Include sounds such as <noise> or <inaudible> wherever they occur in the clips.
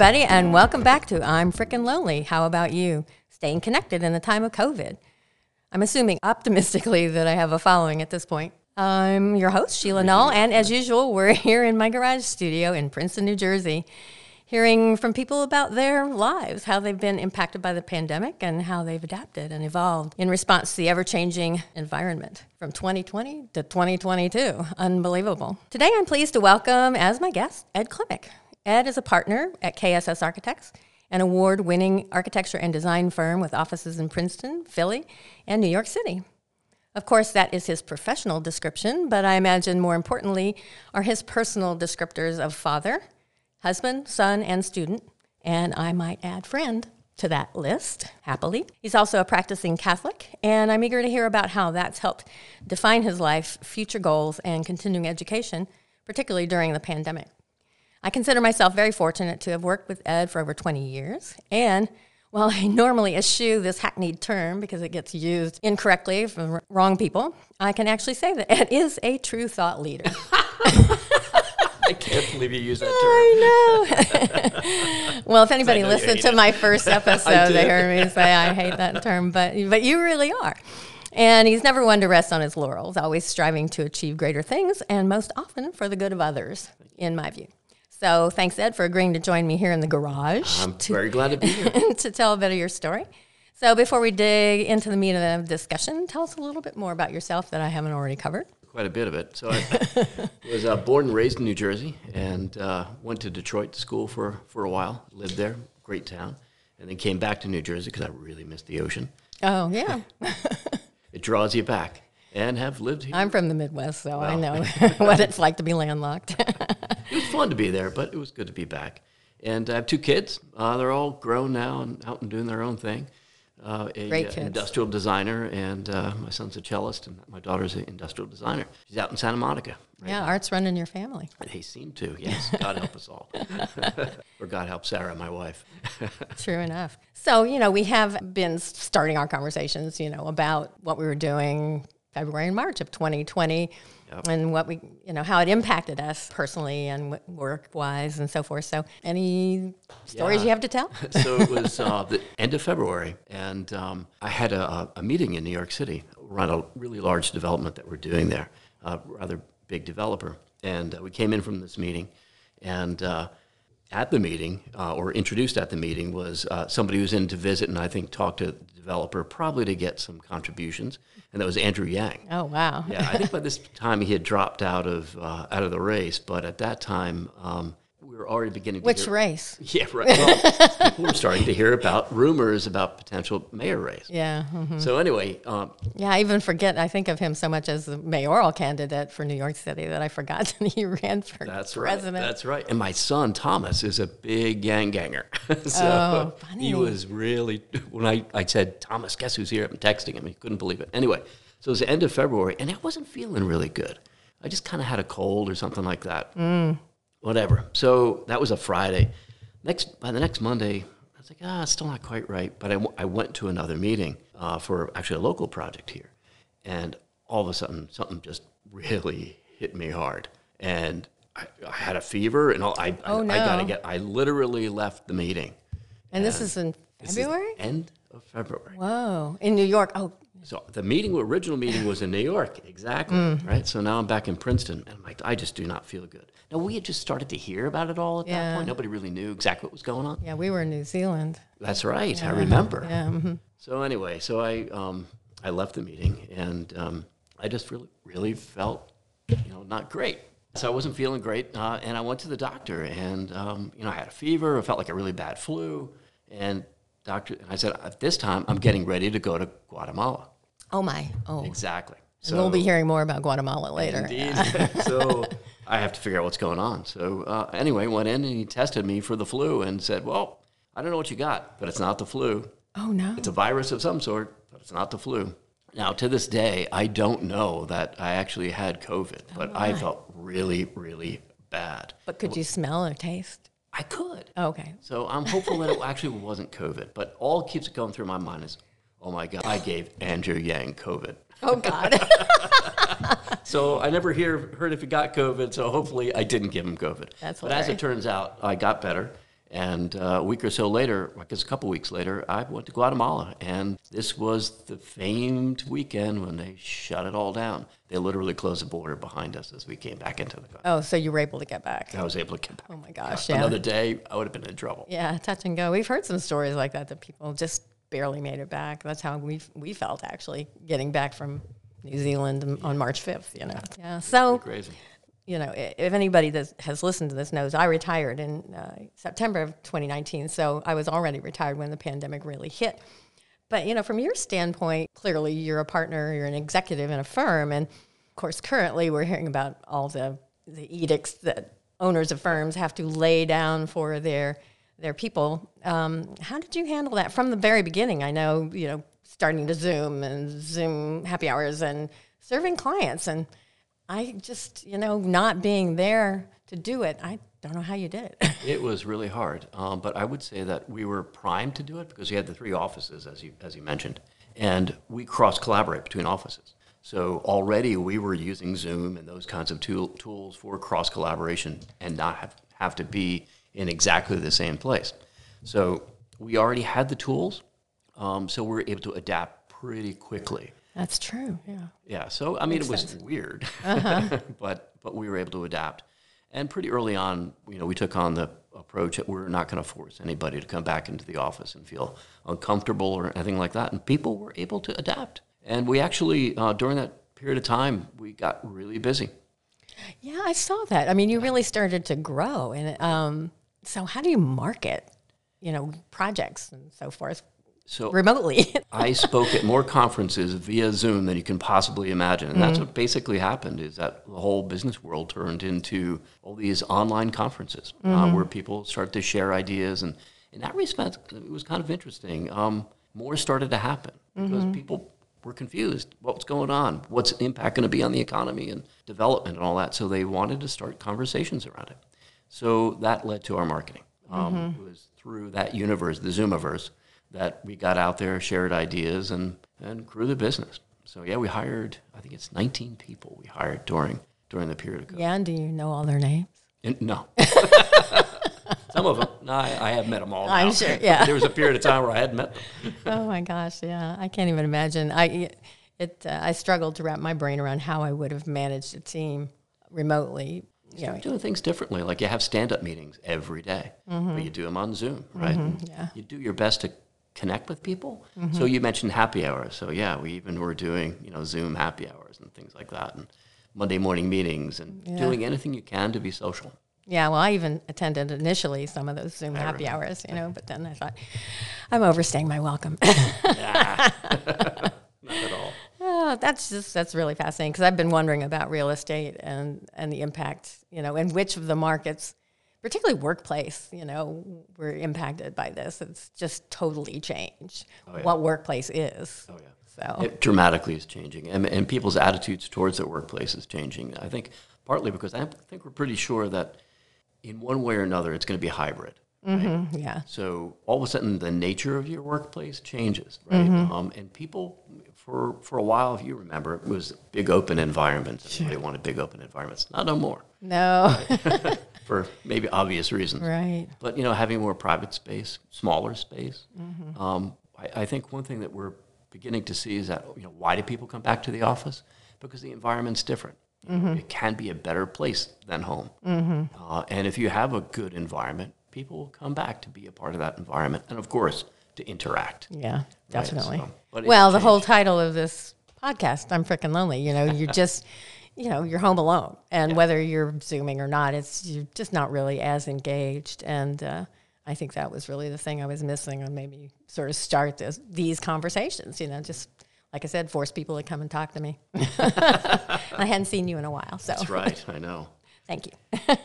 everybody, and welcome back to I'm Frickin' Lonely. How about you? Staying connected in the time of COVID. I'm assuming optimistically that I have a following at this point. I'm your host, Sheila Null, and as usual, we're <laughs> here in my garage studio in Princeton, New Jersey, hearing from people about their lives, how they've been impacted by the pandemic, and how they've adapted and evolved in response to the ever changing environment from 2020 to 2022. Unbelievable. Today, I'm pleased to welcome as my guest Ed Klimek. Ed is a partner at KSS Architects, an award winning architecture and design firm with offices in Princeton, Philly, and New York City. Of course, that is his professional description, but I imagine more importantly are his personal descriptors of father, husband, son, and student, and I might add friend to that list, happily. He's also a practicing Catholic, and I'm eager to hear about how that's helped define his life, future goals, and continuing education, particularly during the pandemic. I consider myself very fortunate to have worked with Ed for over 20 years, and while I <laughs> normally eschew this hackneyed term because it gets used incorrectly from wrong people, I can actually say that Ed is a true thought leader. <laughs> I can't believe you use that term. I know. <laughs> well, if anybody I know you listened to it. my first episode, they heard me say I hate that term, but but you really are. And he's never one to rest on his laurels, always striving to achieve greater things, and most often for the good of others, in my view. So thanks, Ed, for agreeing to join me here in the garage I'm very glad to be here. <laughs> to tell a bit of your story. So before we dig into the meat of the discussion, tell us a little bit more about yourself that I haven't already covered. Quite a bit of it. So I <laughs> was uh, born and raised in New Jersey and uh, went to Detroit to school for, for a while, lived there, great town, and then came back to New Jersey because I really missed the ocean. Oh, yeah. <laughs> It draws you back and have lived here. I'm from the Midwest, so I know <laughs> <laughs> what it's like to be landlocked. It was fun to be there, but it was good to be back. And I have two kids. Uh, they're all grown now and out and doing their own thing. Uh, a Great uh, kids. industrial designer, and uh, my son's a cellist, and my daughter's an industrial designer. She's out in Santa Monica. right yeah, art's running your family. They seem to, yes. <laughs> God help us all. or God help Sarah, my wife. True enough. So, you know, we have been starting our conversations, you know, about what we were doing February and March of 2020 Yep. and what we, you know, how it impacted us personally and work wise and so forth. So, any stories Yeah. you have to tell? <laughs> so it was uh, the end of February, and um, I had a, a meeting in New York City around a really large development that we're doing there, a rather big developer. And uh, we came in from this meeting, and uh, at the meeting, uh, or introduced at the meeting, was uh, somebody who was in to visit and I think talk to the developer, probably to get some contributions, and that was Andrew Yang. Oh, wow. Yeah, I think by this time he had dropped out of uh, out of the race, but at that time um, were already beginning to Which hear, race? <laughs> yeah, right. Well, were starting to hear about rumors about potential mayor race. Yeah. mhm. So anyway, um, Yeah, I even forget. I think of him so much as the mayoral candidate for New York City that I forgot <laughs> that he ran for that's president. right. That's right. And my son Thomas is a big Yang ganger. <laughs> so Oh, funny. he was really when I, I said Thomas, guess who's here? I'm texting him. He couldn't believe it. Anyway, so it was the end of February, and I wasn't feeling really good. I just kind of had a cold or something like that. Mm. Whatever. So that was a Friday. Next by the next Monday, I was like, ah, it's still not quite right. But I, w- I went to another meeting uh, for actually a local project here, and all of a sudden something just really hit me hard, and I, I had a fever, and all, I, Oh, I, I gotta get. I literally left the meeting. and this is in This is February? end of February. Whoa. In New York. Oh, So the meeting, original meeting was in New York, exactly, Mm. right? So now I'm back in Princeton, and I'm like, I just do not feel good. Now we had just started to hear about it all at Yeah. that point. Nobody really knew exactly what was going on. yeah, we were in New Zealand. That's right, I remember. Yeah. mhm. So anyway, so I um, I left the meeting, and um, I just really really felt, you know, not great. So I wasn't feeling great, uh, and I went to the doctor, and um, you know, I had a fever. I felt like a really bad flu, and doctor, and I said, at this time, I'm getting ready to go to Guatemala. Oh, my. Oh. Exactly. And we'll be hearing more about Guatemala later. Indeed. <laughs> so I have to figure out what's going on. So uh, anyway, went in and he tested me for the flu and said, "Well, I don't know what you got, but it's not the flu. Oh, no. It's a virus of some sort, but it's not the flu." Now, to this day, I don't know that I actually had COVID, but I felt really, really bad. But could you smell or taste? I could. Oh, okay. So I'm hopeful that it <laughs> actually wasn't COVID. But all keeps going through my mind is, oh my God, I gave Andrew Yang COVID. Oh, God. <laughs> So I never hear heard if he got COVID. So hopefully I didn't give him COVID. That's but as it turns out, I got better, And uh, a week or so later, I guess a couple weeks later, I went to Guatemala. And this was the famed weekend when they shut it all down. They literally closed the border behind us as we came back into the country. Oh, so you were able to get back. I was able to get back. Oh my gosh, yeah. Another day, I would have been in trouble. Yeah, touch and go. We've heard some stories like that that people just barely made it back. That's how we we felt actually getting back from New Zealand on March 5th, you know. Yeah. So Crazy. You know, if anybody that has listened to this knows, I retired in uh, September of 2019. So I was already retired when the pandemic really hit. But, you know, from your standpoint, clearly you're a partner, you're an executive in a firm. And of course, currently we're hearing about all the, the edicts that owners of firms have to lay down for their, their people. Um, how did you handle that from the very beginning? I know, you know, starting to Zoom and Zoom happy hours and serving clients. And I just, you know, not being there to do it, I don't know how you did it. <laughs> It was really hard, um, but I would say that we were primed to do it because we had the three offices, as you as you mentioned, and we cross collaborate between offices. So already we were using Zoom and those kinds of tool, tools for cross collaboration and not have, have to be in exactly the same place. So we already had the tools, um, so we were able to adapt pretty quickly. That's true. Yeah. Yeah, so I mean, it was weird, <laughs> but but we were able to adapt. And pretty early on, you know, we took on the approach that we're not going to force anybody to come back into the office and feel uncomfortable or anything like that. And people were able to adapt. And we actually, uh, during that period of time, we got really busy. Yeah, I saw that. I mean, you really started to grow. And um, so, how do you market, you know, projects and so forth So remotely? <laughs> I spoke at more conferences via Zoom than you can possibly imagine. And that's what basically happened is that the whole business world turned into all these online conferences uh, where people start to share ideas. And in that respect, it was kind of interesting. Um, more started to happen because people were confused. What's going on? What's the impact going to be on the economy and development and all that? So they wanted to start conversations around it. So that led to our marketing. Um, It was through that universe, the Zoomiverse, that we got out there, shared ideas, and, and grew the business. So yeah, we hired, I think it's 19 people we hired during during the period of COVID. yeah, and do you know all their names? And- no. <laughs> Some of them. No, I, I have met them all. I'm sure, <laughs> yeah. there was a period of time where I hadn't met them. <laughs> oh my gosh, yeah, I can't even imagine. I it uh, I struggled to wrap my brain around how I would have managed a team remotely. You know, doing things differently. Like you have stand-up meetings every day, but you do them on Zoom, right? Mm-hmm. yeah. You do your best to connect with people. Mm-hmm. So you mentioned happy hours. So yeah, we even were doing you know Zoom happy hours and things like that, and Monday morning meetings, and doing anything you can to be social. Yeah, well, I even attended initially some of those Zoom happy hours, you know, but then I thought, I'm overstaying my welcome. <laughs> <laughs> Not at all. Oh, that's just that's really fascinating because I've been wondering about real estate and and the impact, you know, and which of the markets, particularly workplace, you know, we're impacted by this. It's just totally changed yeah. what workplace is. Oh yeah. So It dramatically is changing, and, and people's attitudes towards their workplace is changing. I think partly because I think we're pretty sure that in one way or another it's going to be hybrid. mm, yeah, So all of a sudden, the nature of your workplace changes, right? Mm-hmm. Um, and people, for for a while, if you remember, it was big open environments. Everybody wanted big open environments. Not no more, no, <laughs> for maybe obvious reasons. right, But you know, having more private space, smaller space. Mm-hmm. Um, I, I think one thing that we're beginning to see is that you know why do people come back to the office? Because the environment's different. Know, It can be a better place than home. Uh, and if you have a good environment, people will come back to be a part of that environment, and of course to interact. yeah, definitely. so- but well, the whole title of this podcast, "I'm freaking lonely." You know, you're just, <laughs> you know, you're home alone, and whether you're zooming or not, it's you're just not really as engaged. And uh, I think that was really the thing I was missing, and maybe sort of start this, these conversations. You know, just like I said, force people to come and talk to me. <laughs> I hadn't seen you in a while, so That's right. I know. <laughs> Thank you. <laughs>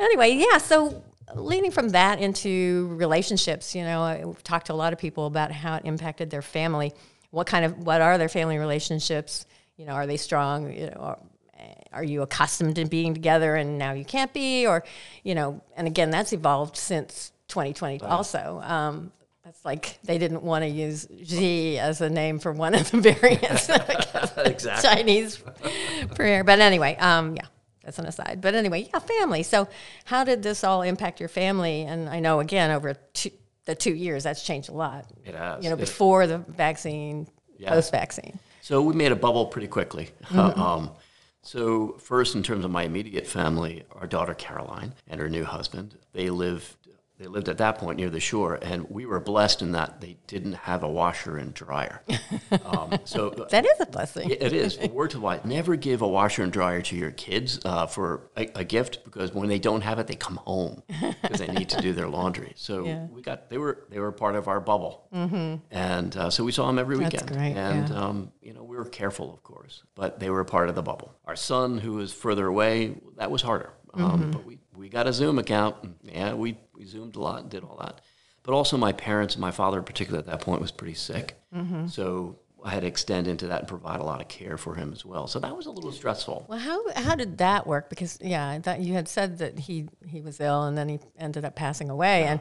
anyway, yeah. So leading from that into relationships, you know, I've talked to a lot of people about how it impacted their family. What kind of what are their family relationships? You know, are they strong? You know, are, are you accustomed to being together and now you can't be? Or, you know, and again, that's evolved since 2020 also. Um, that's like they didn't want to use Xi as a name for one of the <laughs> variants. <laughs> <laughs> Exactly. Chinese prayer. But anyway, um, yeah, that's an aside. But anyway, yeah, family. So, how did this all impact your family? And I know again over two, the two years, that's changed a lot. It has. You know, It- before the vaccine, Yeah. post vaccine. So we made a bubble pretty quickly. <laughs> um, so first, in terms of my immediate family, our daughter Caroline and her new husband, they lived. They lived at that point near the shore, and we were blessed in that they didn't have a washer and dryer. Um, <laughs> so That is a blessing. it is. Word to wise. Never give a washer and dryer to your kids uh, for a, a gift because when they don't have it, they come home because they need to do their laundry. So <laughs> Yeah. we got they were they were part of our bubble, mm-hmm. and uh, so we saw them every That's weekend. great, And yeah. um, you know we were careful, of course, but they were part of the bubble. Our son, who was further away, that was harder. Mm-hmm. Um, but we we got a Zoom account. Yeah, we we zoomed a lot and did all that. But also, my parents, my father in particular, at that point was pretty sick. Mm-hmm. So I had to extend into that and provide a lot of care for him as well. So that was a little stressful. Well, how how did that work? Because yeah, that you had said that he he was ill and then he ended up passing away. And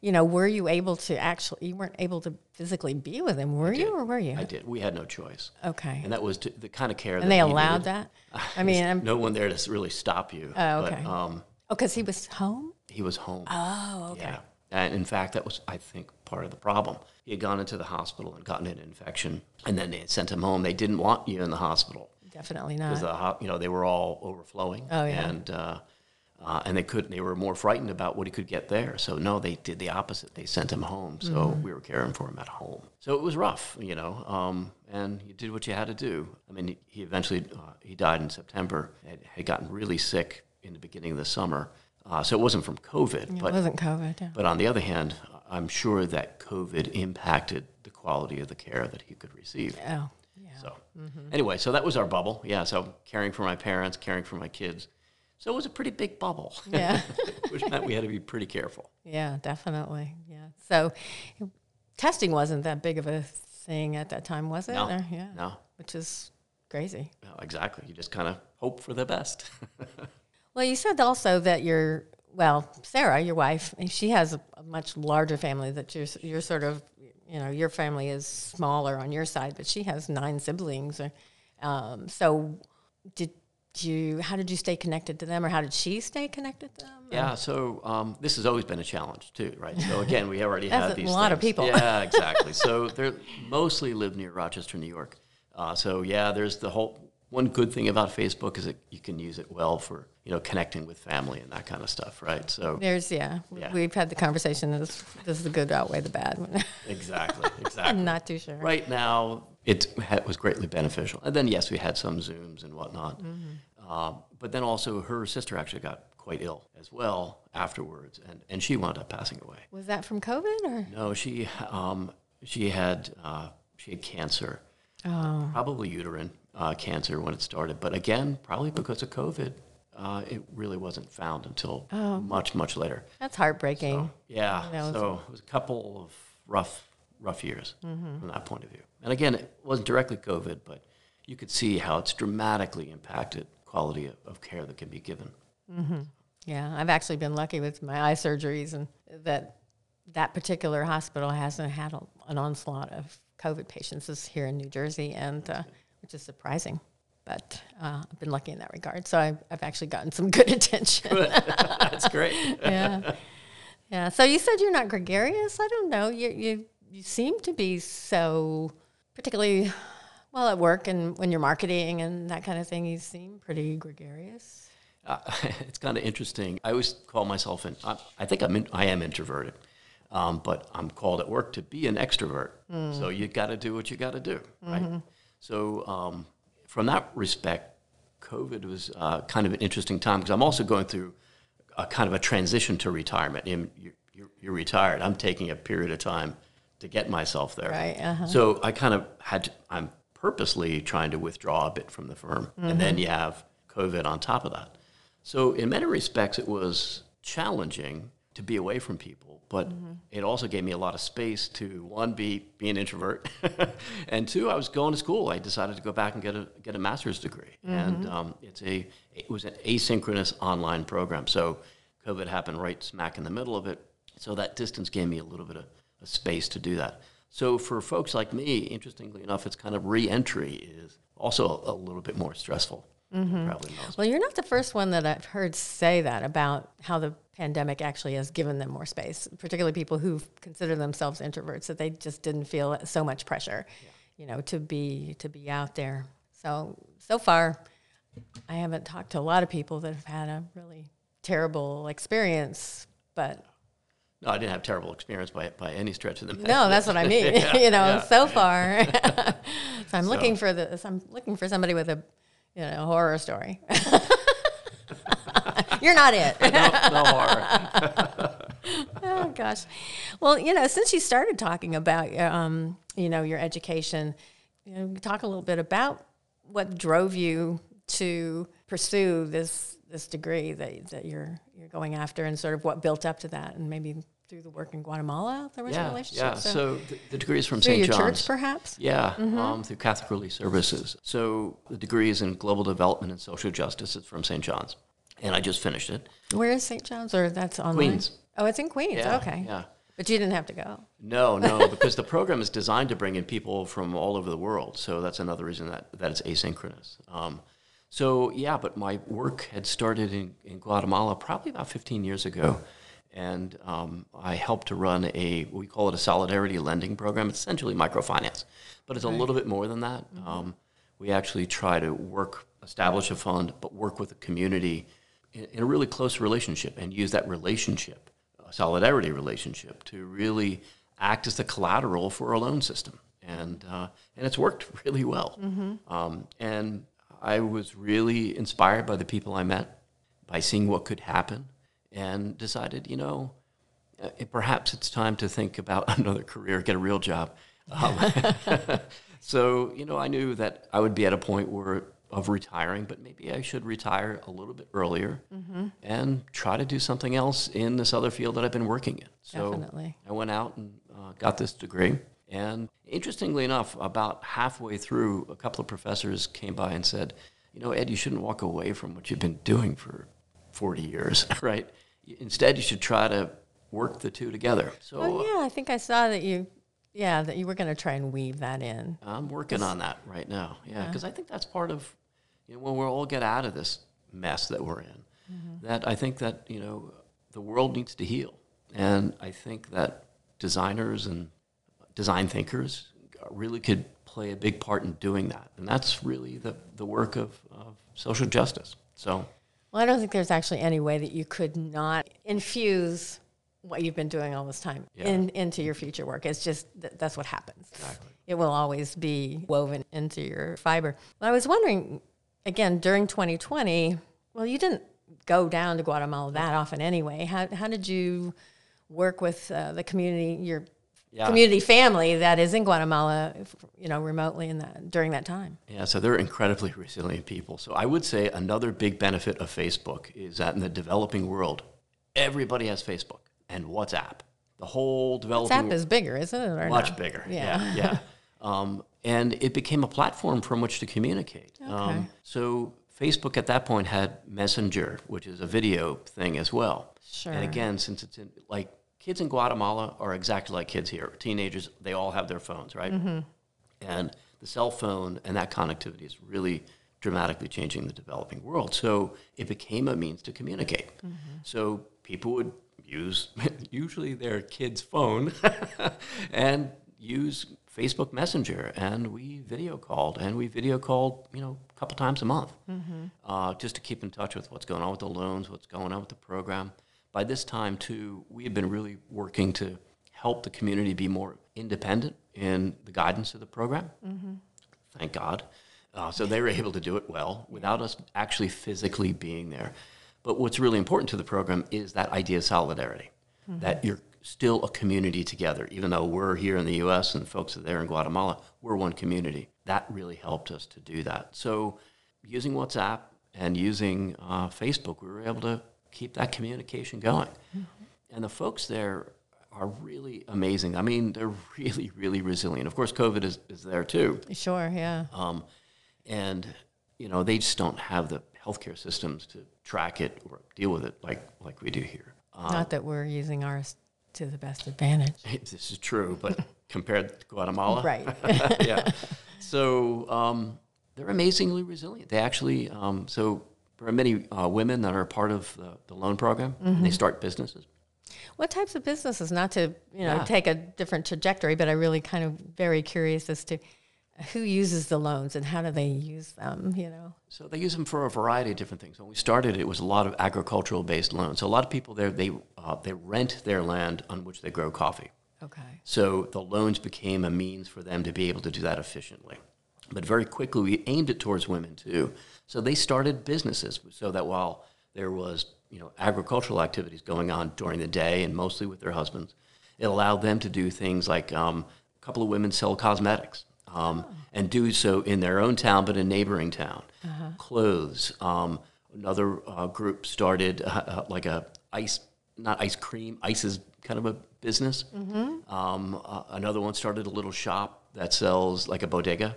you know, were you able to actually? You weren't able to physically be with him, were you, or were you? I did. We had no choice. Okay. And that was to, the kind of care that And they allowed needed. that. <laughs> I mean, I'm, no one there to really stop you. Oh, okay. But um, oh, because he was home. he was home. Oh, okay. Yeah. And in fact, that was, I think, part of the problem. He had gone into the hospital and gotten an infection, and then they had sent him home. They didn't want you in the hospital Definitely not. because you know they were all overflowing. Oh, yeah. And uh, uh, and they couldn't. they were more frightened about what he could get there. So no, they did the opposite. They sent him home. So Mm-hmm. we were caring for him at home. So it was rough, you know. Um, and you did what you had to do. I mean, he- he eventually uh, he died in September. Had, had gotten really sick in the beginning of the summer. Uh, so it wasn't from COVID, it but wasn't COVID. Yeah. but on the other hand, I'm sure that COVID impacted the quality of the care that he could receive. Oh, yeah. So, anyway, so that was our bubble. Yeah, so caring for my parents, caring for my kids. So it was a pretty big bubble, <laughs> Yeah. <laughs> which meant we had to be pretty careful. Yeah, definitely. Yeah. So testing wasn't that big of a thing at that time, was it? No, Or- yeah. no. Which is crazy. No, exactly. You just kind of hope for the best. <laughs> Well, you said also that your well, Sarah, your wife, she has a, a much larger family. That you're you're sort of you know your family is smaller on your side, but she has nine siblings. Or, um, so did you? How did you stay connected to them, or how did she stay connected to them? yeah, so um, this has always been a challenge too, right? So again, we already <laughs> had a these lot of people. Yeah, <laughs> exactly. so they're mostly live near Rochester, New York. Uh, so yeah, there's the whole. One good thing about Facebook is that you can use it well for you know connecting with family and that kind of stuff, right? So There's yeah, Yeah. we've had the conversation. This this is the good outweigh the bad. exactly, <laughs> exactly. I'm not too sure. right now it was greatly beneficial. And then, yes, we had some Zooms and whatnot. Mm-hmm. Um, but then also, her sister actually got quite ill as well afterwards, and, and she wound up passing away. Was that from COVID or? No, she um, she had uh, she had cancer, Oh, probably uterine uh, cancer when it started. But again, probably because of COVID, uh, it really wasn't found until Oh. much much later. that's heartbreaking. Yeah, That was- so it was a couple of rough, rough years Mm-hmm. from that point of view. And again, it wasn't directly COVID, but you could see how it's dramatically impacted quality of, of care that can be given. Yeah, I've actually been lucky with my eye surgeries, and that that particular hospital hasn't had a, an onslaught of COVID patients. This is here in New Jersey, and uh, which is surprising. But uh, I've been lucky in that regard. So I've, I've actually gotten some <laughs> good attention. <laughs> That's great. <laughs> yeah, yeah. So you said you're not gregarious. I don't know. You you you seem to be so particularly well at work and when you're marketing and that kind of thing. You seem pretty gregarious. Uh, it's kind of interesting. I always call myself an. I, I think I'm. In, I am introverted, um, but I'm called at work to be an extrovert. So you got to do what you got to do, right? So um, from that respect, COVID was uh, kind of an interesting time because I'm also going through a kind of a transition to retirement. You- you- You're, you're retired. I'm taking a period of time to get myself there. Right, uh-huh. So I kind of had. To, I'm purposely trying to withdraw a bit from the firm, and then you have COVID on top of that. So in many respects, it was challenging to be away from people, but it also gave me a lot of space to one be be an introvert, <laughs> and two, I was going to school. I decided to go back and get a get a master's degree, and um, it's a it was an asynchronous online program. So COVID happened right smack in the middle of it, so that distance gave me a little bit of, of space to do that. So for folks like me, interestingly enough, it's kind of re-entry is also a little bit more stressful Mm-hmm. probably most. Well, you're not the first one that I've heard say that about how the pandemic actually has given them more space, particularly people who consider themselves introverts, that they just didn't feel so much pressure, you know, to be to be out there. So so far, I haven't talked to a lot of people that have had a really terrible experience, but No, I didn't have terrible experience by by any stretch of the imagination. no, that's what I mean. <laughs> <laughs> you know, yeah, so far. <laughs> so I'm looking for this. I'm looking for somebody with a, you know, horror story. <laughs> You're not it. no, no horror. <laughs> oh gosh. Well, you know, since you started talking about, um, you know, your education, you know, talk a little bit about what drove you to pursue this this degree that, that you're you're going after, and sort of what built up to that, and maybe through the work in Guatemala there was a relationship. yeah. So the, the degree is from St. John's. church, perhaps. Yeah, um, through Catholic Relief Services. So the degree is in global development and social justice. It's from St. John's, and I just finished it. Where is St. John's, or that's online? Queens. Oh, it's in Queens. Yeah, okay. yeah. But you didn't have to go. No, no, <laughs> because the program is designed to bring in people from all over the world. So that's another reason that, that it's asynchronous. Um, so, yeah, but my work had started in, in Guatemala probably about 15 years ago. And um, I helped to run a, we call it a solidarity lending program. It's essentially microfinance, but it's a little bit more than that. Um, we actually try to work, establish a fund, but work with the community in, in a really close relationship and use that relationship a solidarity relationship to really act as the collateral for a loan system. And, uh, and it's worked <laughs> really well. Um, and I was really inspired by the people I met, by seeing what could happen, and decided, you know, uh, perhaps it's time to think about <laughs> another career, get a real job. Um, <laughs> so, you know, I knew that I would be at a point where of retiring, but maybe I should retire a little bit earlier and try to do something else in this other field that I've been working in. So Definitely. I went out and uh, got this degree. And interestingly enough, about halfway through, a couple of professors came by and said, you know, Ed, you shouldn't walk away from what you've been doing for 40 years, <laughs> right? Instead, you should try to work the two together. So Oh yeah, I think I saw that you, yeah, that you were going to try and weave that in. I'm working on that right now. Yeah, because I think that's part of, you know, when we all get out of this mess that we're in, mm-hmm. that I think that, you know, the world needs to heal. And I think that designers and design thinkers really could play a big part in doing that. And that's really the, the work of, of social justice. So, Well, I don't think there's actually any way that you could not infuse what you've been doing all this time Yeah. in, into your future work. It's just th- that's what happens. It will always be woven into your fiber. But I was wondering, again, during 2020, well, you didn't go down to Guatemala that often anyway. How, how did you work with uh, the community, your Yeah. community family that is in Guatemala, you know, remotely in that during that time? Yeah, so they're incredibly resilient people. So I would say another big benefit of Facebook is that in the developing world, everybody has Facebook and WhatsApp. The whole developing WhatsApp is bigger, isn't it? Or much no? bigger. Yeah. Yeah, yeah. <laughs> um, and it became a platform from which to communicate. Um, so Facebook at that point had Messenger, which is a video thing as well. Sure. And again, since it's in, like kids in Guatemala are exactly like kids here. Teenagers, they all have their phones, right? Mm-hmm. And the cell phone and that connectivity is really dramatically changing the developing world. So it became a means to communicate. Mm-hmm. So people would use <laughs> usually their kid's phone <laughs> and use Facebook Messenger, and we video called, and we video called, you know, a couple times a month, mm-hmm. uh, just to keep in touch with what's going on with the loans, what's going on with the program. By this time, too, we had been really working to help the community be more independent in the guidance of the program. Thank God. Uh, so they were able to do it well without us actually physically being there. But what's really important to the program is that idea of solidarity, that you're still a community together. Even though we're here in the U.S. and folks are there in Guatemala, we're one community. That really helped us to do that. So using WhatsApp and using uh, Facebook, we were able to keep that communication going. And the folks there are really amazing. I mean, they're <laughs> really, really resilient. Of course, COVID is, is there too. Sure, yeah. Um, and, you know, they just don't have the healthcare systems to track it or deal with it like, like we do here. Um, Not that we're using ours to the best advantage. <laughs> this is true, but <laughs> compared to Guatemala, Right. yeah. So um, they're amazingly resilient. They actually, um, so there are many uh, women that are part of the, the loan program. And they start businesses. What types of businesses? Not to you know Yeah. take a different trajectory, but I really kind of very curious as to who uses the loans and how do they use them. You know. So they use them for a variety of different things. When we started, it was a lot of agricultural-based loans. So a lot of people there, they uh, they rent their land on which they grow coffee. Okay. So the loans became a means for them to be able to do that efficiently. But very quickly, we aimed it towards women too. So they started businesses so that while there was, you know, agricultural activities going on during the day and mostly with their husbands, it allowed them to do things like um, a couple of women sell cosmetics um, and do so in their own town, but a neighboring town. Clothes. Um, another uh, group started uh, <laughs> uh, like a ice, not ice cream, ice is kind of a business. Um, uh, another one started a little shop that sells like a bodega.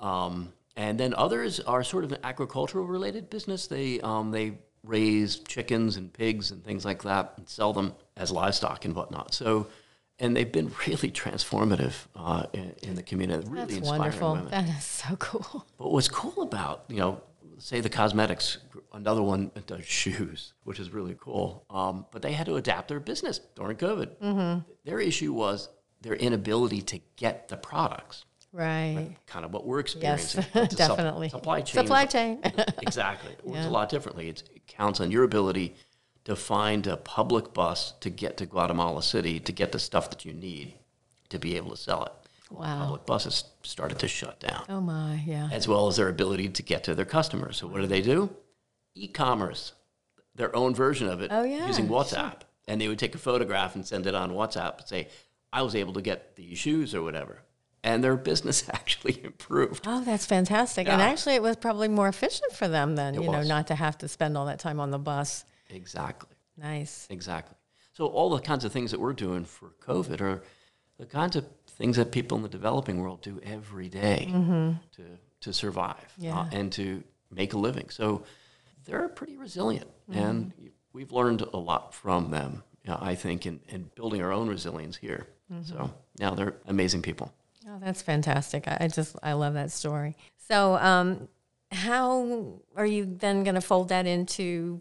Um, and then others are sort of an agricultural related business. They, um, they raise chickens and pigs and things like that and sell them as livestock and whatnot. So, and they've been really transformative uh, in, in the community, really That's inspiring wonderful. women. That is so cool. But what's cool about, you know, say the cosmetics, another one that does shoes, which is really cool. Um, but they had to adapt their business during COVID. Their issue was their inability to get the products, Right. kind of what we're experiencing. <laughs> Sup- definitely. supply chain. Supply chain. <laughs> exactly. It works Yeah. a lot differently. It's, it counts on your ability to find a public bus to get to Guatemala City to get the stuff that you need to be able to sell it. Wow. Public buses started to shut down Oh my, yeah. as well as their ability to get to their customers. So what do they do? E-commerce, their own version of it, Oh, yeah, using WhatsApp, and they would take a photograph and send it on WhatsApp and say, "I was able to get these shoes or whatever," and their business <laughs> actually improved. Oh, that's fantastic. And actually, it was probably more efficient for them than, It you know, not to have to spend all that time on the bus. Exactly, Nice. exactly. So all the kinds of things that we're doing for COVID are the kinds of things that people in the developing world do every day to to survive Mm-hmm. Yeah. uh, and to make a living. So they're pretty resilient, Mm-hmm. and we've learned a lot from them. you know, I think in, in building our own resilience here. Mm-hmm. So now they're amazing people. Oh, that's fantastic. I, just, I love that story. So, um, how are you then going to fold that into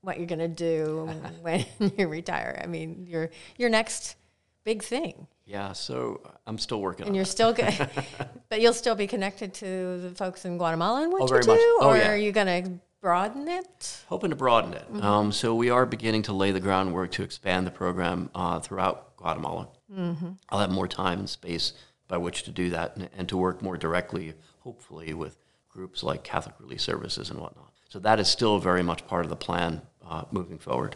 what you're going to do <laughs> when <laughs> you retire? I mean, your, your next big thing. Yeah. So I'm still working And you're still good, <laughs> but you'll still be connected to the folks in Guatemala and what Oh, you do. Oh, or yeah. are you going to broaden it? hoping to broaden it. Mm-hmm. Um, so we are beginning to lay the groundwork to expand the program uh, throughout Guatemala. Mm-hmm. I'll have more time and space by which to do that and, and to work more directly, hopefully, with groups like Catholic Relief Services and whatnot. So that is still very much part of the plan uh, moving forward.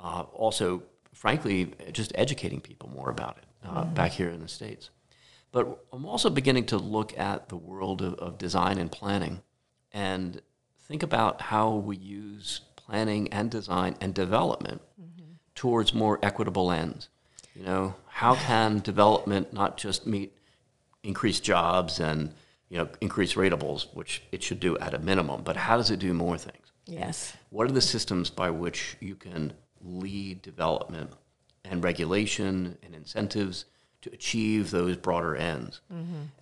Uh, also, frankly, just educating people more about it uh, back here in the States. But I'm also beginning to look at the world of, of design and planning and think about how we use planning and design and development towards more equitable ends. You know, how can development not just meet increase jobs and you know increase ratables, which it should do at a minimum, but how does it do more things? Yes. What are the systems by which you can lead development and regulation and incentives to achieve those broader ends?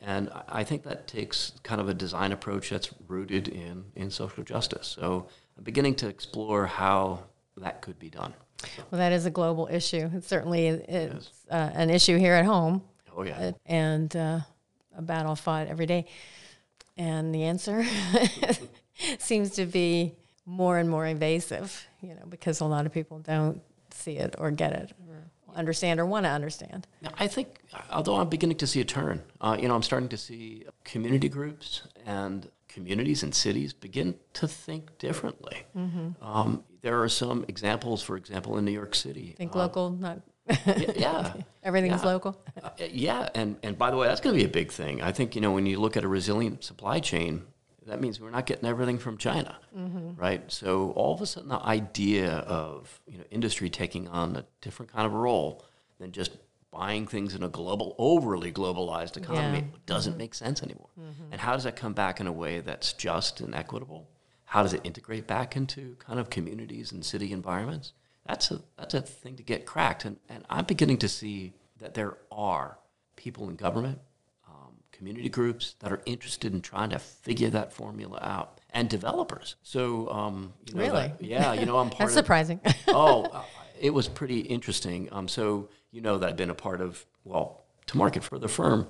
And I- think that takes kind of a design approach that's rooted in, in social justice. So I'm beginning to explore how that could be done. Well, that is a global issue. It certainly is uh, an issue here at home. Oh, yeah. uh, and uh, a battle fought every day. And the answer <laughs> seems to be more and more invasive, you know, because a lot of people don't see it or get it or understand or want to understand. I think, although I'm beginning to see a turn, uh, you know, I'm starting to see community groups and communities and cities begin to think differently. Um, there are some examples, for example, in New York City. Think uh, local, not yeah. <laughs> everything's yeah. local. Uh, yeah, and, and by the way, that's going to be a big thing. I think, you know, when you look at a resilient supply chain, that means we're not getting everything from China, mm-hmm. right? So all of a sudden, the idea of you know industry taking on a different kind of role than just buying things in a global, overly globalized economy Yeah. doesn't mm-hmm. make sense anymore. Mm-hmm. And how does that come back in a way that's just and equitable? How does it integrate back into kind of communities and city environments? That's a that's a thing to get cracked, and and I'm beginning to see that there are people in government, um, community groups that are interested in trying to figure that formula out, and developers. So, um, you know, Really? that- yeah, you know, I'm <laughs> part That's of. surprising. <laughs> oh, <laughs> uh, it was pretty interesting. Um, so you know that I've been a part of well, to market for the firm,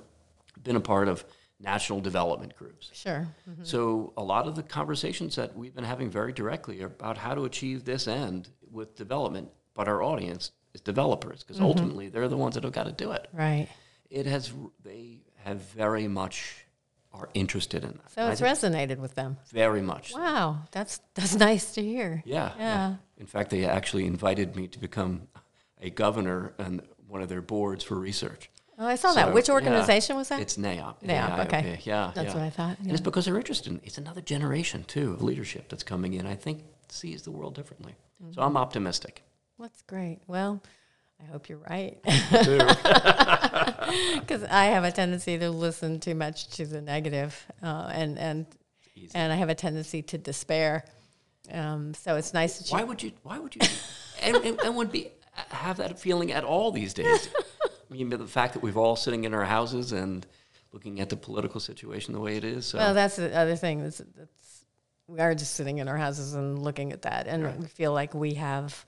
been a part of national development groups. sure. So a lot of the conversations that we've been having very directly are about how to achieve this end with development, but our audience is developers because Mm-hmm. ultimately they're the ones that have got to do it. Right. It has they have very much are interested in that. So it's resonated with them. very much. Wow, that's that's <laughs> nice to hear. Yeah, Yeah. In fact, they actually invited me to become a governor and one of their boards for research. Oh, I saw that. So, Which yeah, organization was that? It's NAIOP. NAIOP, okay. Yeah, That's yeah. what I thought, And it's because they're interested. In, it's another generation too of leadership that's coming in. I think sees the world differently. So Mm-hmm. I'm optimistic. That's great. Well, I hope you're right. <laughs> Because <laughs> I have a tendency to listen too much to the negative, uh, and and and I have a tendency to despair. Um, so it's nice that you. Why would you? Why would you? and, and, and would be have that feeling at all these days. <laughs> I mean, the fact that we're all sitting in our houses and looking at the political situation the way it is. So Well, that's the other thing. That's, that's we are just sitting in our houses and looking at that, and we feel like we have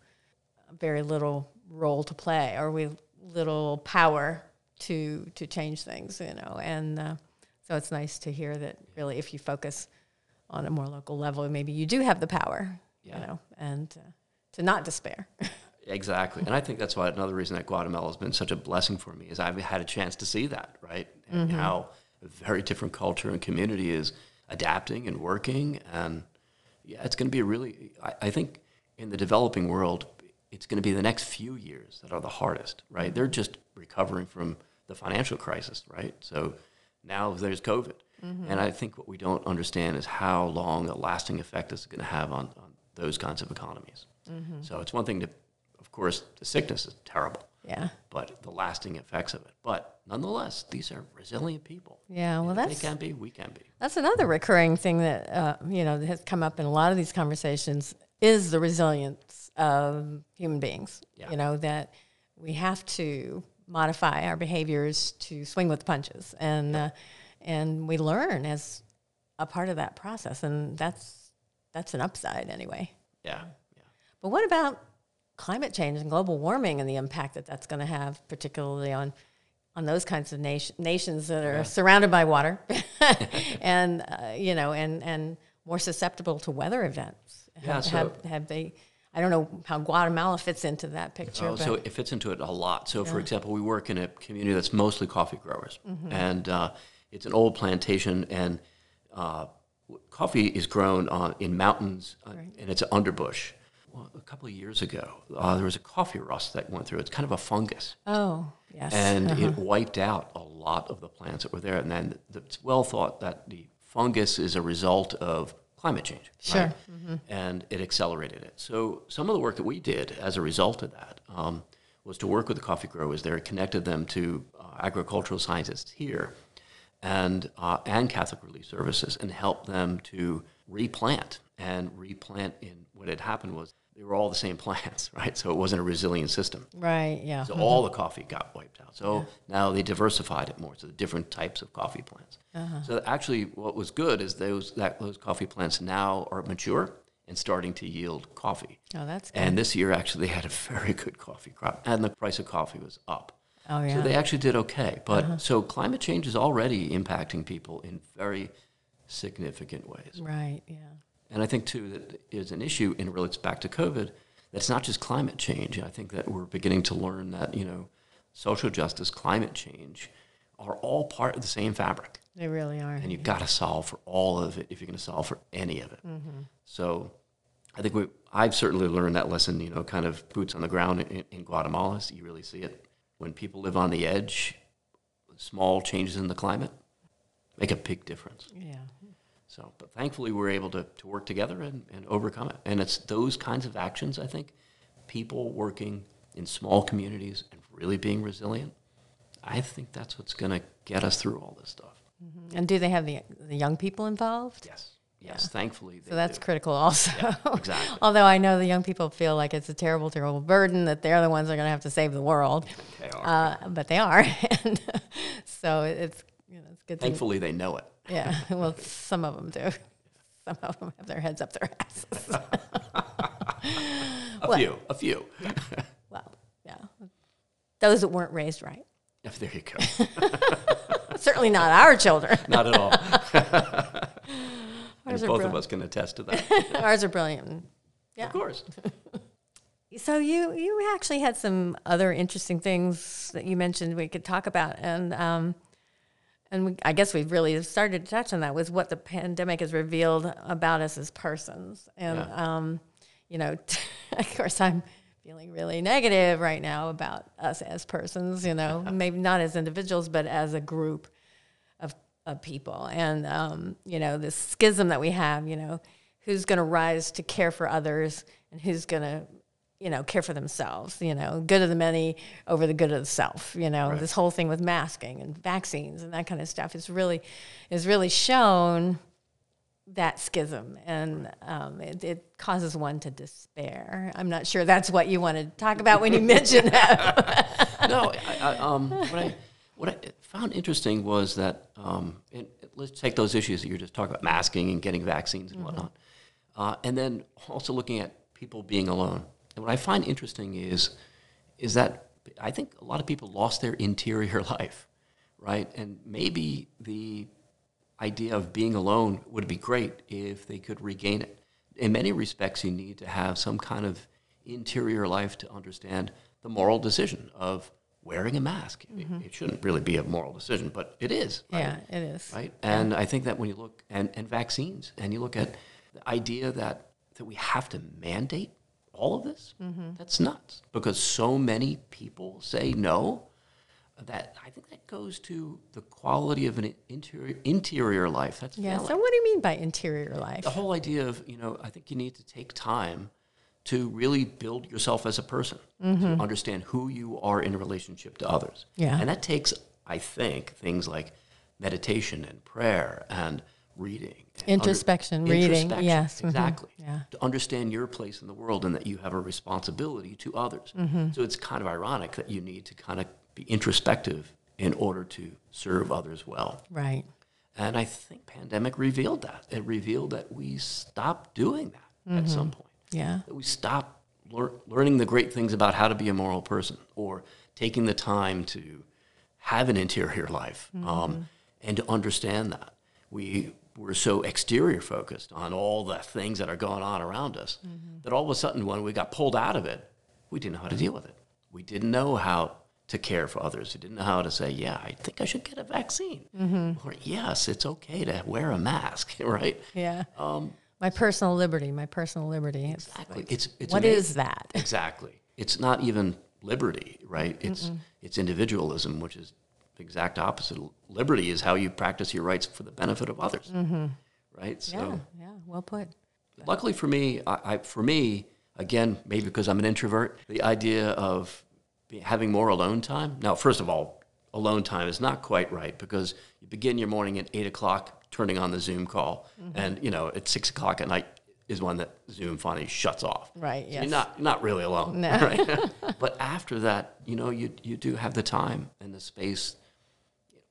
very little role to play, or we little power to to change things, you know. And uh, so it's nice to hear that really, if you focus on a more local level, maybe you do have the power, Yeah. you know, and uh, to not despair. <laughs> Exactly. And I think that's why another reason that Guatemala has been such a blessing for me is I've had a chance to see that, right? And how a very different culture and community is adapting and working. And yeah, it's going to be a really, I, I think in the developing world, it's going to be the next few years that are the hardest, right? They're just recovering from the financial crisis, right? So now there's COVID. Mm-hmm. And I think what we don't understand is how long a lasting effect this is going to have on, on those kinds of economies. Mm-hmm. So it's one thing to, of course, the sickness is terrible, yeah. but the lasting effects of it. But nonetheless, these are resilient people. Yeah, well, And that's- they can be, we can be. That's another recurring thing that uh, you know that has come up in a lot of these conversations is the resilience of human beings. Yeah. You know that we have to modify our behaviors to swing with the punches, and uh, and we learn as a part of that process, and that's that's an upside anyway. Yeah, yeah. But what about climate change and global warming and the impact that that's going to have, particularly on on those kinds of nation, nations that are surrounded by water, <laughs> <laughs> and uh, you know, and and more susceptible to weather events? Yeah, Have, so- have, have they? I don't know how Guatemala fits into that picture. Oh, but so it fits into it a lot. So, for example, we work in a community that's mostly coffee growers, Mm-hmm. and uh, it's an old plantation, and uh, coffee is grown on in mountains, uh, and it's an underbush. Well, a couple of years ago, uh, there was a coffee rust that went through. It's kind of a fungus, oh yes, and it wiped out a lot of the plants that were there. And then it's well thought that the fungus is a result of climate change. Sure. right? And it accelerated it. So some of the work that we did as a result of that um, was to work with the coffee growers there, connected them to uh, agricultural scientists here and, uh, and Catholic Relief Services and help them to replant and replant in what had happened was they were all the same plants, <laughs> right? So it wasn't a resilient system. right, yeah, So all the mm-hmm. coffee got wiped out. So now they diversified it more, so the different types of coffee plants. Uh-huh. So actually, what was good is those that those coffee plants now are mature and starting to yield coffee. oh that's good. And this year, actually, they had a very good coffee crop, and the price of coffee was up. oh yeah. So they actually did okay. But uh-huh. so climate change is already impacting people in very significant ways. right, yeah, And I think, too, that is an issue, and it relates back to COVID, that's not just climate change. I think that we're beginning to learn that, you know, social justice, climate change are all part of the same fabric. they really are. And you've got to solve for all of it if you're going to solve for any of it. Mm-hmm. So I think we, I've certainly learned that lesson, you know, kind of boots on the ground in, in Guatemala. So you really see it. When people live on the edge, small changes in the climate make a big difference. yeah, So, but thankfully, we're able to, to work together and, and overcome it. And it's those kinds of actions, I think, people working in small communities and really being resilient. I think that's what's going to get us through all this stuff. and do they have the the young people involved? Yes. Yes. Thankfully, they So that's do. critical also. exactly. <laughs> Although I know the young people feel like it's a terrible, terrible burden that they're the ones that are going to have to save the world. <laughs> They are. Uh, but they are. <laughs> and so it's you know, it's good. Thankfully, they know it. yeah. <laughs> Well, some of them do. Some of them have their heads up their asses. <laughs> A Well- few, a few. <laughs> well, yeah. Those that weren't raised right. Yeah, there you go. Certainly not our children. Not at all. Ours and are both of us can attest to that. Ours are brilliant. Yeah. Of course. So you you actually had some other interesting things that you mentioned we could talk about, and um, and we, I guess we've really started to touch on that was what the pandemic has revealed about us as persons, and Yeah. um, you know, <laughs> of course I'm feeling really negative right now about us as persons, you know, <laughs> maybe not as individuals, but as a group of, of people. And, um, you know, this schism that we have, you know, who's going to rise to care for others and who's going to, you know, care for themselves, you know, good of the many over the good of the self, you know, this whole thing with masking and vaccines and that kind of stuff is really, is really shown that schism and um, it, it causes one to despair. I'm not sure that's what you wanted to talk about when you <laughs> mentioned that. <laughs> no, I, I, um, what I what I found interesting was that um, and let's take those issues that you're just talking about, masking and getting vaccines and whatnot, uh, and then also looking at people being alone. And what I find interesting is is that I think a lot of people lost their interior <laughs> life, right? And maybe the idea of being alone would be great if they could regain it. In many respects, you need to have some kind of interior life to understand the moral decision of wearing a mask. It- mm-hmm. It, shouldn't really be a moral decision, but it is. Right? yeah, it is. Right. And I think that when you look and, and vaccines and you look at the idea that that we have to mandate all of this, mm-hmm. that's nuts because so many people say no. That I think that goes to the quality of an interior interior life. That's Yeah. failing So what do you mean by interior life? the whole idea of you know i think you need to take time to really build yourself as a person to mm-hmm. understand who you are in relationship to others Yeah. and that takes i think things like meditation and prayer and reading and under- Introspection, reading, Introspection, yes, mhm, exactly yeah. to understand your place in the world and that you have a responsibility to others Mm-hmm. so it's kind of ironic that you need to kind of be introspective in order to serve others well Right. and I think pandemic revealed that. It revealed that we stopped doing that at some point. Yeah. That we stopped lear- learning the great things about how to be a moral person or taking the time to have an interior life um, and to understand that. We were so exterior focused on all the things that are going on around us that all of a sudden, when we got pulled out of it, we didn't know how to deal with it. We didn't know how to care for others. We didn't know how to say, yeah, I think I should get a vaccine. Or, yes, it's okay to wear a mask, <laughs> right? Yeah. Um, my personal liberty. My personal liberty. It's Exactly. like, It's, it's what amazing. is that? <laughs> Exactly. It's not even liberty, right? It's it's individualism, which is the exact opposite. Liberty is how you practice your rights for the benefit of others, mm-hmm. right? So, Yeah. Yeah. Well put. luckily for me, I, I for me again, maybe because I'm an introvert, the idea of having more alone time. Now, first of all, alone time is not quite right because you begin your morning at eight o'clock, turning on the Zoom call, mm-hmm. and you know at six o'clock at night is when that Zoom finally shuts off. Right, So yes. You're not not really alone. No. <laughs> Right. <laughs> but after that, you know, you you do have the time and the space.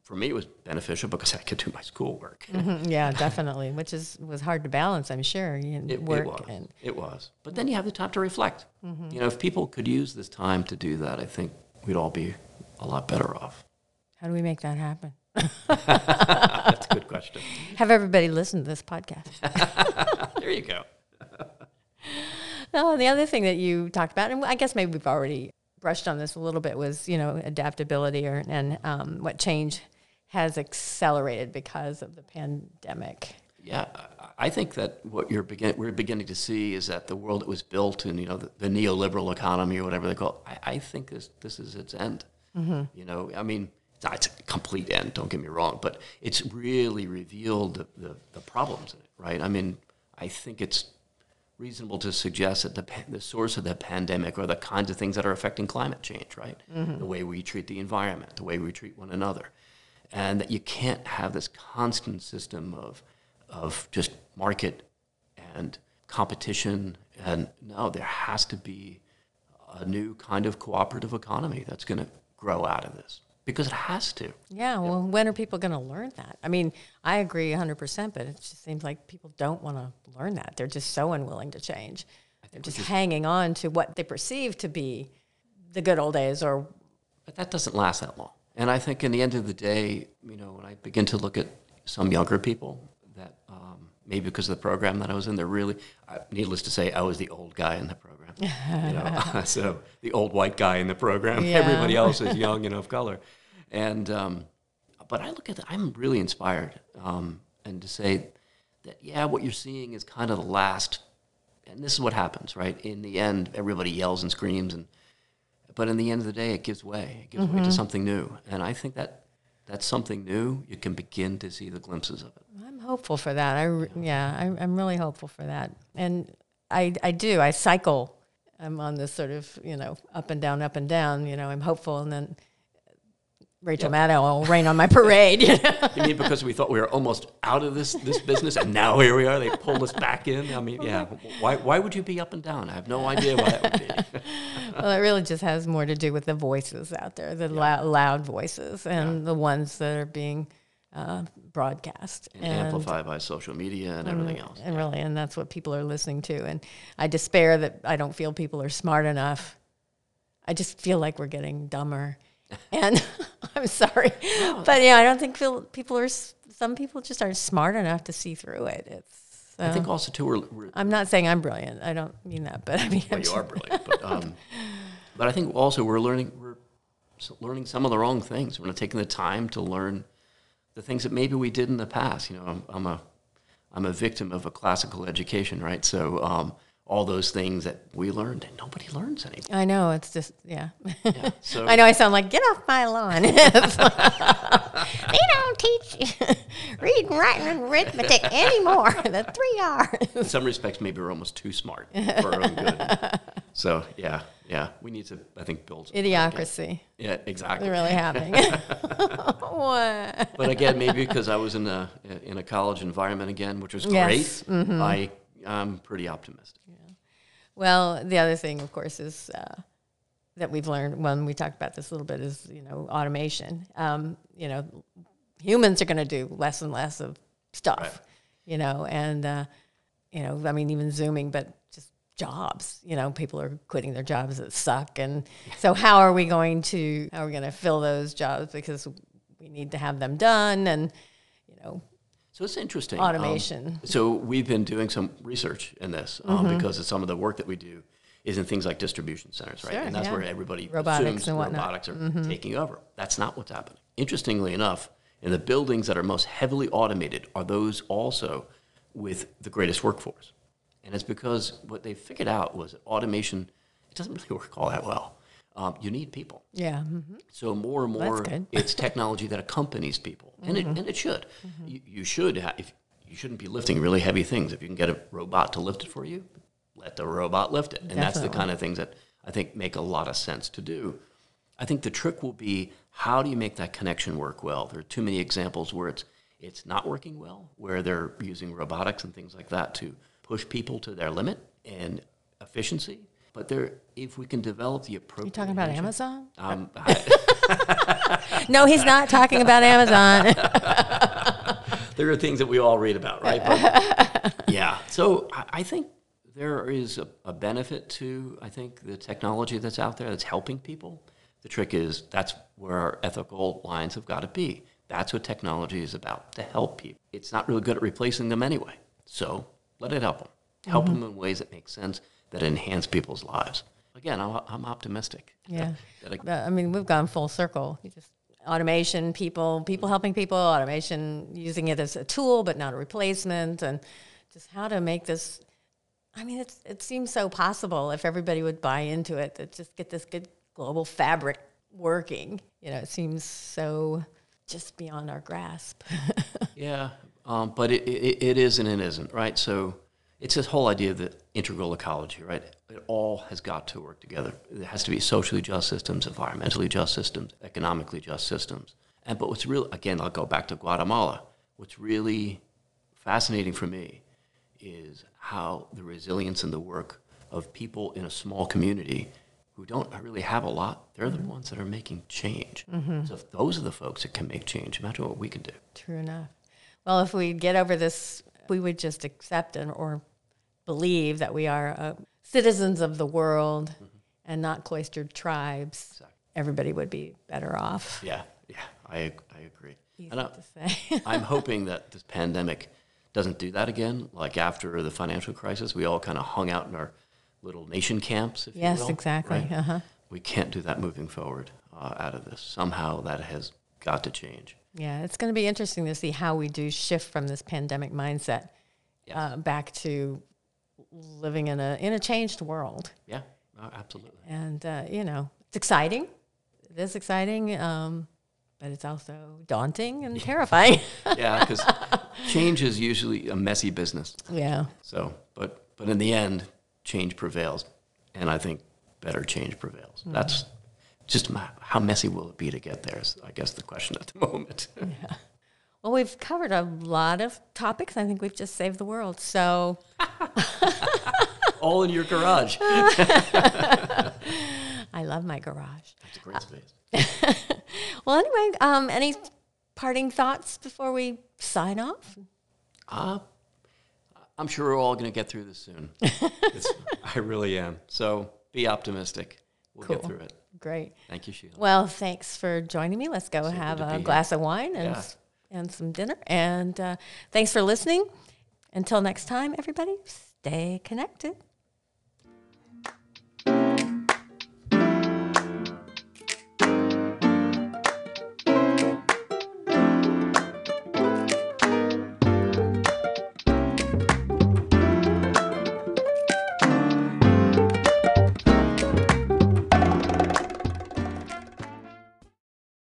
For me, it was beneficial because I could do my schoolwork. <laughs> Mhm, Yeah, definitely. Which is was hard to balance. I'm sure. It, work it was. and It was. But then you have the time to reflect. You know, if people could use this time to do that, I think we'd all be a lot better off. how do we make that happen? <laughs> <laughs> That's a good question. Have everybody listen to this podcast. there you go. No, and the other thing that you talked about, and I guess maybe we've already brushed on this a little bit, was you know adaptability or and um, what change has accelerated because of the pandemic. Yeah, I- think that what you're begin- we're beginning to see is that the world that was built in, you know, the, the neoliberal economy or whatever they call it, I, I think this, this is its end. Mm-hmm. You know, I mean, it's not it's a complete end, don't get me wrong, but it's really revealed the, the, the problems in it, right? I mean, I think it's reasonable to suggest that the, the source of the pandemic are the kinds of things that are affecting climate change, right? Mm-hmm. The way we treat the environment, the way we treat one another. And that you can't have this constant system of, of just market and competition. And no, there has to be a new kind of cooperative economy that's going to grow out of this. because it has to. Yeah, well, when are people going to learn that? I mean, I agree 100%, but it just seems like people don't want to learn that. They're just so unwilling to change. They're just, just hanging on to what they perceive to be the good old days or But that doesn't last that long. And I think in the end of the day, you know, when I begin to look at some younger people that um, maybe because of the program that I was in, they're really, uh, needless to say, I was the old guy in the program. you know? <laughs> <laughs> so the old white guy in the program. Yeah. Everybody else is <laughs> young and of color. And, um, but I look at that, I'm really inspired. Um, and to say that, yeah, what you're seeing is kind of the last, and this is what happens, right? In the end, everybody yells and screams and, but in the end of the day, it gives way. It gives way to mm-hmm. something new, and I think that that's something new. You can begin to see the glimpses of it. I'm hopeful for that. I re- yeah, I, I'm really hopeful for that, and I I do. I cycle. I'm on this sort of you know up and down, up and down. You know, I'm hopeful, and then Rachel Maddow will rain on my parade. You know? You mean because we thought we were almost out of this this business, and now here we are? They pulled us back in. I mean, yeah. Why why would you be up and down? I have no idea why that would be. <laughs> well, it really just has more to do with the voices out there, the lou- loud voices, and the ones that are being uh, broadcast and amplified by social media and everything else. and really, and that's what people are listening to. And I despair that I don't feel people are smart enough. I just feel like we're getting dumber. And <laughs> I'm sorry, but yeah, I don't think people are. Some people just aren't smart enough to see through it. It's. I think also too we're, we're I'm not saying I'm brilliant. I don't mean that, but I mean, well, I'm you are brilliant, but <laughs> um, but I think also we're learning we're learning some of the wrong things. We're not taking the time to learn the things that maybe we did in the past. You know, I'm, I'm a I'm a victim of a classical education, right? So um, all those things that we learned, and nobody learns anymore. I know it's just yeah. Yeah, <laughs> so I know I sound like get off my lawn. <laughs> They don't teach <laughs> reading, writing, and arithmetic anymore. The three R's. in some respects, maybe we're almost too smart for our own good. So yeah, yeah, we need to I think build some- Idiocracy. Yeah, exactly. Really happening. what? but again, maybe because I was in a in a college environment again, which was Yes, great. Mm-hmm. I I'm pretty optimistic. Well, the other thing, of course, is uh, that we've learned when we talked about this a little bit is you know automation. Um, you know, humans are going to do less and less of stuff. Right. You know, and uh, you know, I mean, even zooming, but just jobs. You know, people are quitting their jobs that suck, and so how are we going to how are we going to fill those jobs because we need to have them done and you know So it's interesting. um, automation. so we've been doing some research in this um, Mm-hmm. because of some of the work that we do is in things like distribution centers, right? Sure, and that's yeah. where everybody Robotics assumes. Mm-hmm. robotics are taking over. That's not what's happening. Interestingly enough, in the buildings that are most heavily automated are those also with the greatest workforce. And it's because what they figured out was that automation, it doesn't really <laughs> work all that well. Um, you need people. yeah. mhm. So more and more, <laughs> it's technology that accompanies people, and it and it should. You, you should ha- if you shouldn't be lifting really heavy things. If you can get a robot to lift it for you, let the robot lift it, and that's the kind of things that I think make a lot of sense to do. I think the trick will be how do you make that connection work well. There are too many examples where it's it's not working well, where they're using robotics and things like that to push people to their limit and efficiency. But there, if we can develop the appropriate, You talking about engagement- Amazon? um, <laughs> I- No, he's not talking about Amazon. <laughs> there are things that we all read about, right? But, yeah. So I, I think there is a, a benefit to I think the technology that's out there that's helping people. The trick is that's where our ethical lines have got to be. That's what technology is about to help people. It's not really good at replacing them anyway. So let it help them. Help them in ways that make sense that enhance people's lives. Again, I'm, I'm optimistic. Yeah. That it- Uh, I mean, we've gone full circle. You just automation, people, people helping people, automation, using it as a tool but not a replacement, and just how to make this. I mean, it's it seems so possible if everybody would buy into it to just get this good global fabric working. You know, it seems so just beyond our grasp. <laughs> Yeah, um, but it, it, it is and it isn't, right? So it's this whole idea of the integral ecology, right? It all has got to work together. It has to be socially just systems, environmentally just systems, economically just systems. And but what's real, again, I'll go back to Guatemala. What's really fascinating for me is how the resilience and the work of people in a small community who don't really have a lot, they're the ones that are making change. Mm-hmm. So if those are the folks that can make change, imagine what we can do. True enough. Well, if we get over this, we would just accept and or believe that we are uh, citizens of the world and not cloistered tribes. Exactly. Everybody would be better off. Yeah, yeah, I, I agree. Easy And I, to say. I'm <laughs> hoping that this pandemic doesn't do that again. Like after the financial crisis, we all kind of hung out in our little nation camps. If Yes, you will, exactly. right? Uh-huh. We can't do that moving forward uh, out of this. Somehow that has got to change. Yeah, it's going to be interesting to see how we do shift from this pandemic mindset Yes. uh, back to living in a in a changed world. Yeah, absolutely. And uh, you know, it's exciting. It is exciting, um, but it's also daunting and <laughs> terrifying. <laughs> Yeah, because change is usually a messy business. yeah, So, but but in the end, change prevails, and I think better change prevails. Mm-hmm. That's just ma- how messy will it be to get there? Is I guess the question at the <laughs> moment. Well, we've covered a lot of topics. I think we've just saved the world. So <laughs> All in your garage. <laughs> I love my garage. It's a great space. <laughs> Well, anyway, um, any parting thoughts before we sign off? Uh, I'm sure we're all going to get through this soon. It's, I really am. So be optimistic. We'll get Cool. through it. Great. Thank you, Sheila. Well, thanks for joining me. Let's go good have to be a here. glass of wine and Yeah. And some dinner. And uh, thanks for listening. Until next time, everybody, stay connected.